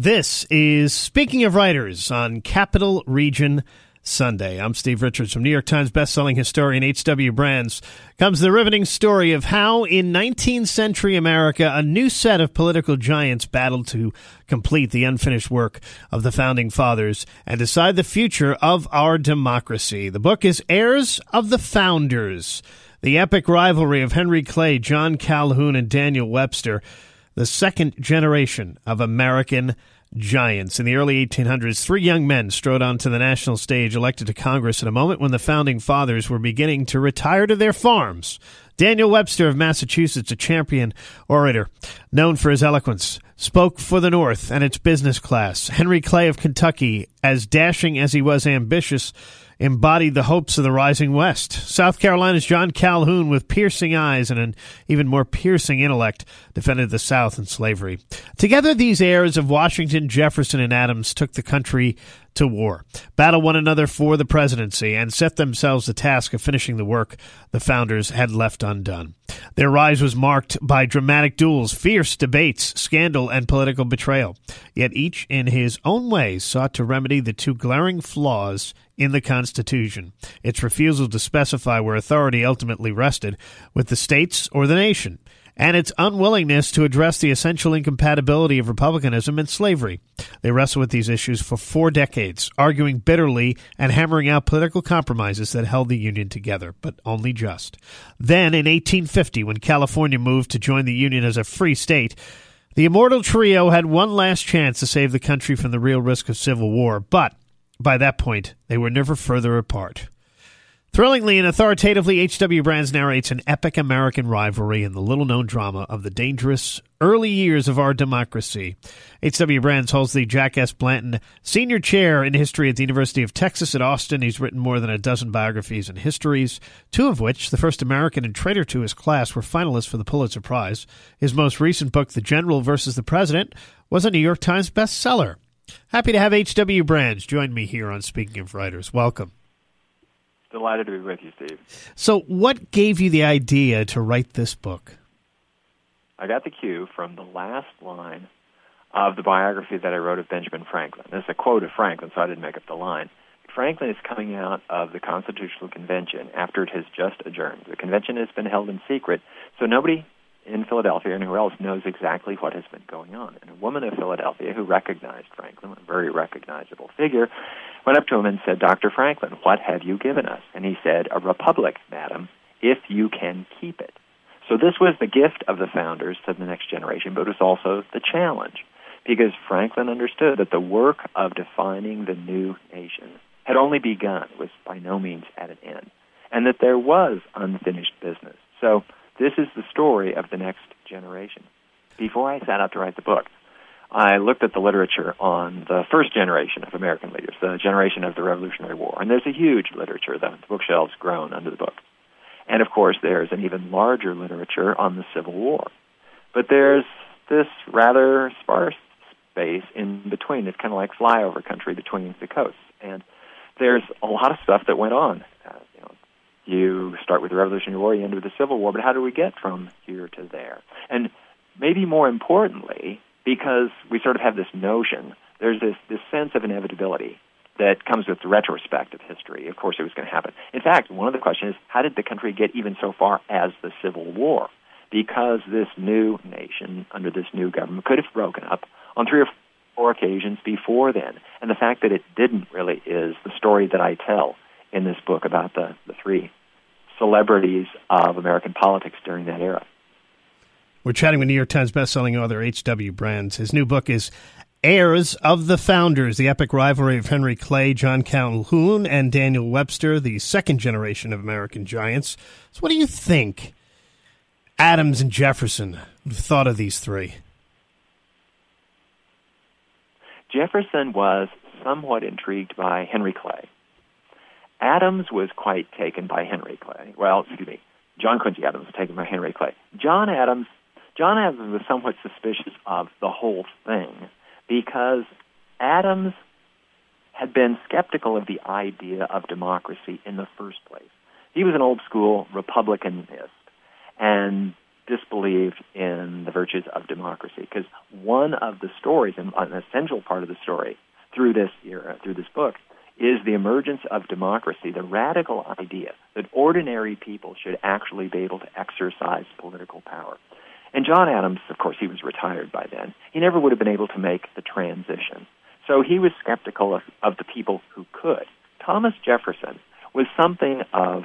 This is Speaking of Writers on Capital Region Sunday. I'm Steve Richards from New York Times bestselling historian H.W. Brands. Comes the riveting story of how, in 19th century America, a new set of political giants battled to complete the unfinished work of the founding fathers and decide the future of our democracy. The book is Heirs of the Founders, the epic rivalry of Henry Clay, John Calhoun, and Daniel Webster the second generation of American giants. In the early 1800s, three young men strode onto the national stage, elected to Congress at a moment when the founding fathers were beginning to retire to their farms. Daniel Webster of Massachusetts, a champion orator, known for his eloquence, spoke for the North and its business class. Henry Clay of Kentucky, as dashing as he was ambitious, embodied the hopes of the rising West. South Carolina's John Calhoun, with piercing eyes and an even more piercing intellect, defended the South and slavery. Together, these heirs of Washington, Jefferson, and Adams took the country to war, battled one another for the presidency, and set themselves the task of finishing the work the founders had left undone. Their rise was marked by dramatic duels, fierce debates, scandal, and political betrayal. Yet each, in his own way, sought to remedy the two glaring flaws in the Constitution its refusal to specify where authority ultimately rested with the states or the nation, and its unwillingness to address the essential incompatibility of republicanism and slavery. They wrestled with these issues for four decades, arguing bitterly and hammering out political compromises that held the Union together, but only just. Then, in 1850, when California moved to join the Union as a free state, the immortal trio had one last chance to save the country from the real risk of civil war, but by that point, they were never further apart. Thrillingly and authoritatively, H.W. Brands narrates an epic American rivalry in the little known drama of the dangerous early years of our democracy. H.W. Brands holds the Jack S. Blanton Senior Chair in History at the University of Texas at Austin. He's written more than a dozen biographies and histories, two of which, the first American and traitor to his class, were finalists for the Pulitzer Prize. His most recent book, The General versus the President, was a New York Times bestseller. Happy to have H.W. Brands join me here on Speaking of Writers. Welcome. Delighted to be with you, Steve. So, what gave you the idea to write this book? I got the cue from the last line of the biography that I wrote of Benjamin Franklin. This is a quote of Franklin, so I didn't make up the line. Franklin is coming out of the Constitutional Convention after it has just adjourned. The convention has been held in secret, so nobody in Philadelphia and who else knows exactly what has been going on. And a woman of Philadelphia who recognized Franklin, a very recognizable figure, went up to him and said, Dr. Franklin, what have you given us? And he said, A republic, madam, if you can keep it. So this was the gift of the founders to the next generation, but it was also the challenge because Franklin understood that the work of defining the new nation had only begun, was by no means at an end, and that there was unfinished business. So this is the story of the next generation. Before I sat out to write the book, I looked at the literature on the first generation of American leaders, the generation of the Revolutionary War. And there's a huge literature. The bookshelves grown under the book. And of course, there's an even larger literature on the Civil War. But there's this rather sparse space in between. It's kind of like flyover country between the coasts. And there's a lot of stuff that went on. Uh, you start with the Revolutionary War, you end with the Civil War, but how do we get from here to there? And maybe more importantly, because we sort of have this notion, there's this, this sense of inevitability that comes with the retrospect of history. Of course, it was going to happen. In fact, one of the questions is how did the country get even so far as the Civil War? Because this new nation, under this new government, could have broken up on three or four occasions before then. And the fact that it didn't really is the story that I tell in this book about the, the three celebrities of American politics during that era. We're chatting with New York Times bestselling author H.W. Brands. His new book is Heirs of the Founders, the epic rivalry of Henry Clay, John Calhoun, and Daniel Webster, the second generation of American giants. So, what do you think Adams and Jefferson thought of these three? Jefferson was somewhat intrigued by Henry Clay. Adams was quite taken by Henry Clay. Well, excuse me, John Quincy Adams was taken by Henry Clay. John Adams, John Adams was somewhat suspicious of the whole thing because Adams had been skeptical of the idea of democracy in the first place. He was an old school Republicanist, and disbelieved in the virtues of democracy because one of the stories, an essential part of the story through this era, through this book, is the emergence of democracy, the radical idea that ordinary people should actually be able to exercise political power. And John Adams, of course, he was retired by then. He never would have been able to make the transition. So he was skeptical of, of the people who could. Thomas Jefferson was something of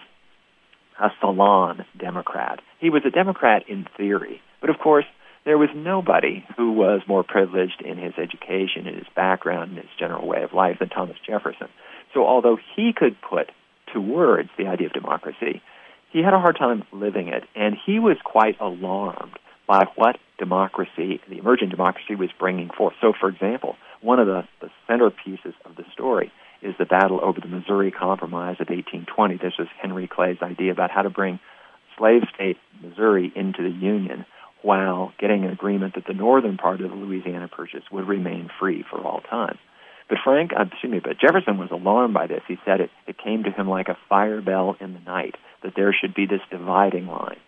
a salon Democrat. He was a Democrat in theory, but of course, there was nobody who was more privileged in his education, in his background, in his general way of life than Thomas Jefferson. So, although he could put to words the idea of democracy, he had a hard time living it, and he was quite alarmed by what democracy, the emerging democracy, was bringing forth. So, for example, one of the, the centerpieces of the story is the battle over the Missouri Compromise of 1820. This was Henry Clay's idea about how to bring slave state Missouri into the Union while getting an agreement that the northern part of the Louisiana Purchase would remain free for all time. But Frank, uh, excuse me, but Jefferson was alarmed by this. He said it, it came to him like a fire bell in the night that there should be this dividing line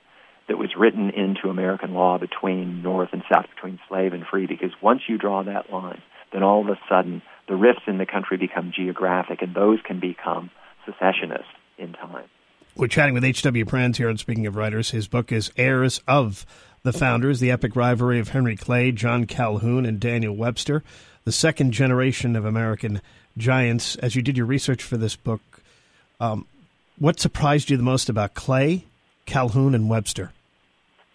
that was written into American law between North and South, between slave and free, because once you draw that line, then all of a sudden the rifts in the country become geographic, and those can become secessionist in time. We're chatting with H.W. Brands here, and speaking of writers, his book is Heirs of the Founders, the epic rivalry of Henry Clay, John Calhoun, and Daniel Webster, the second generation of American giants. As you did your research for this book, um, what surprised you the most about Clay, Calhoun, and Webster?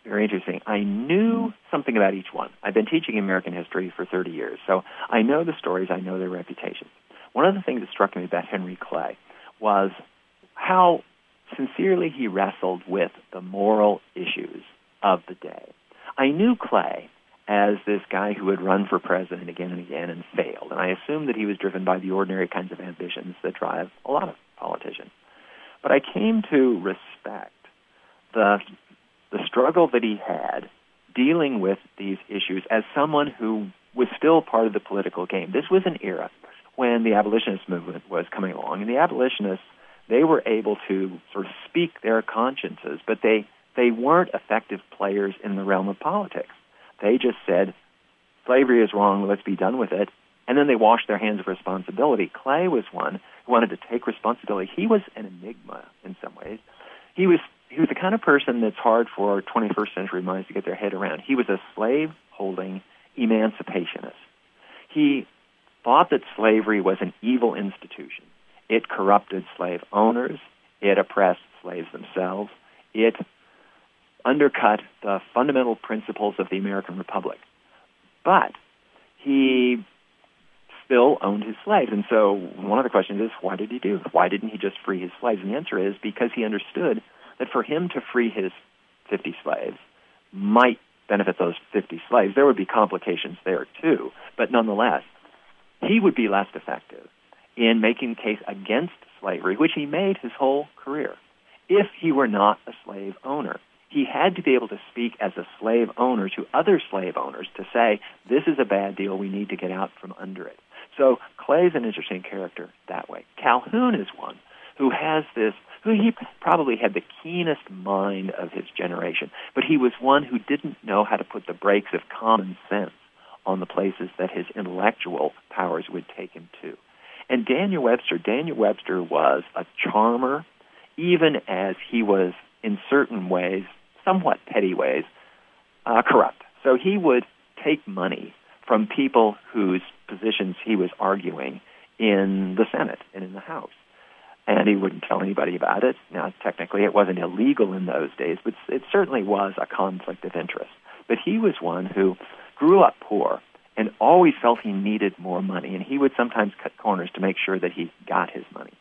Very interesting. I knew something about each one. I've been teaching American history for 30 years, so I know the stories, I know their reputations. One of the things that struck me about Henry Clay was how sincerely he wrestled with the moral issues of the day. I knew Clay as this guy who had run for president again and again and failed, and I assumed that he was driven by the ordinary kinds of ambitions that drive a lot of politicians. But I came to respect the the struggle that he had dealing with these issues as someone who was still part of the political game. This was an era when the abolitionist movement was coming along, and the abolitionists they were able to sort of speak their consciences, but they they weren't effective players in the realm of politics. They just said slavery is wrong, let's be done with it, and then they washed their hands of responsibility. Clay was one who wanted to take responsibility. He was an enigma in some ways. He was he was the kind of person that's hard for 21st century minds to get their head around. He was a slave holding emancipationist. He thought that slavery was an evil institution. It corrupted slave owners, it oppressed slaves themselves, it undercut the fundamental principles of the American Republic. But he still owned his slaves. And so one of the questions is, why did he do? Why didn't he just free his slaves? And the answer is because he understood that for him to free his 50 slaves might benefit those 50 slaves. There would be complications there too, but nonetheless, he would be less effective in making the case against slavery, which he made his whole career, if he were not a slave owner. He had to be able to speak as a slave owner to other slave owners to say, this is a bad deal, we need to get out from under it. So Clay's an interesting character that way. Calhoun is one who has this who he probably had the keenest mind of his generation, but he was one who didn't know how to put the brakes of common sense on the places that his intellectual powers would take him to. And Daniel Webster, Daniel Webster was a charmer, even as he was in certain ways, somewhat petty ways, uh, corrupt. So he would take money from people whose positions he was arguing in the Senate and in the House and he wouldn't tell anybody about it. Now, technically, it wasn't illegal in those days, but it certainly was a conflict of interest. But he was one who grew up poor and always felt he needed more money, and he would sometimes cut corners to make sure that he got his money.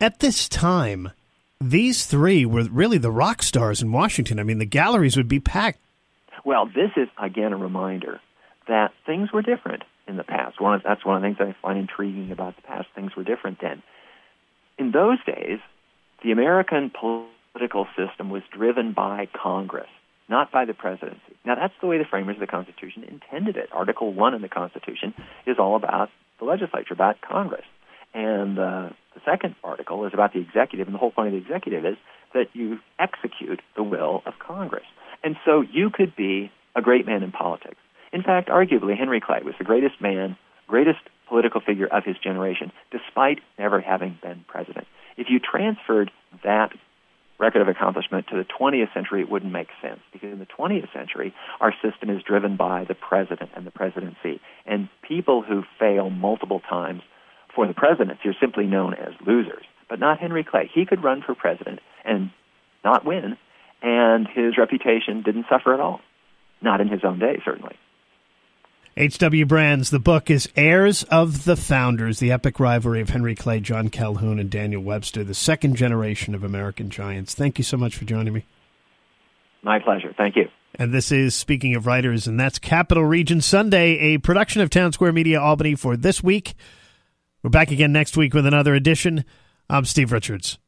At this time, these three were really the rock stars in Washington. I mean, the galleries would be packed. Well, this is, again, a reminder that things were different in the past. One of, that's one of the things that I find intriguing about the past. Things were different then. In those days, the American political system was driven by Congress, not by the presidency. Now, that's the way the framers of the Constitution intended it. Article 1 in the Constitution is all about the legislature, about Congress. And uh, the second article is about the executive, and the whole point of the executive is that you execute the will of Congress. And so you could be a great man in politics. In fact, arguably, Henry Clay was the greatest man, greatest political figure of his generation, despite never having been president. If you transferred that record of accomplishment to the 20th century, it wouldn't make sense because in the 20th century, our system is driven by the president and the presidency. And people who fail multiple times for the presidency are simply known as losers. But not Henry Clay. He could run for president and not win, and his reputation didn't suffer at all. Not in his own day, certainly. H.W. Brands, the book is Heirs of the Founders, the epic rivalry of Henry Clay, John Calhoun, and Daniel Webster, the second generation of American giants. Thank you so much for joining me. My pleasure. Thank you. And this is Speaking of Writers, and that's Capital Region Sunday, a production of Townsquare Media Albany for this week. We're back again next week with another edition. I'm Steve Richards.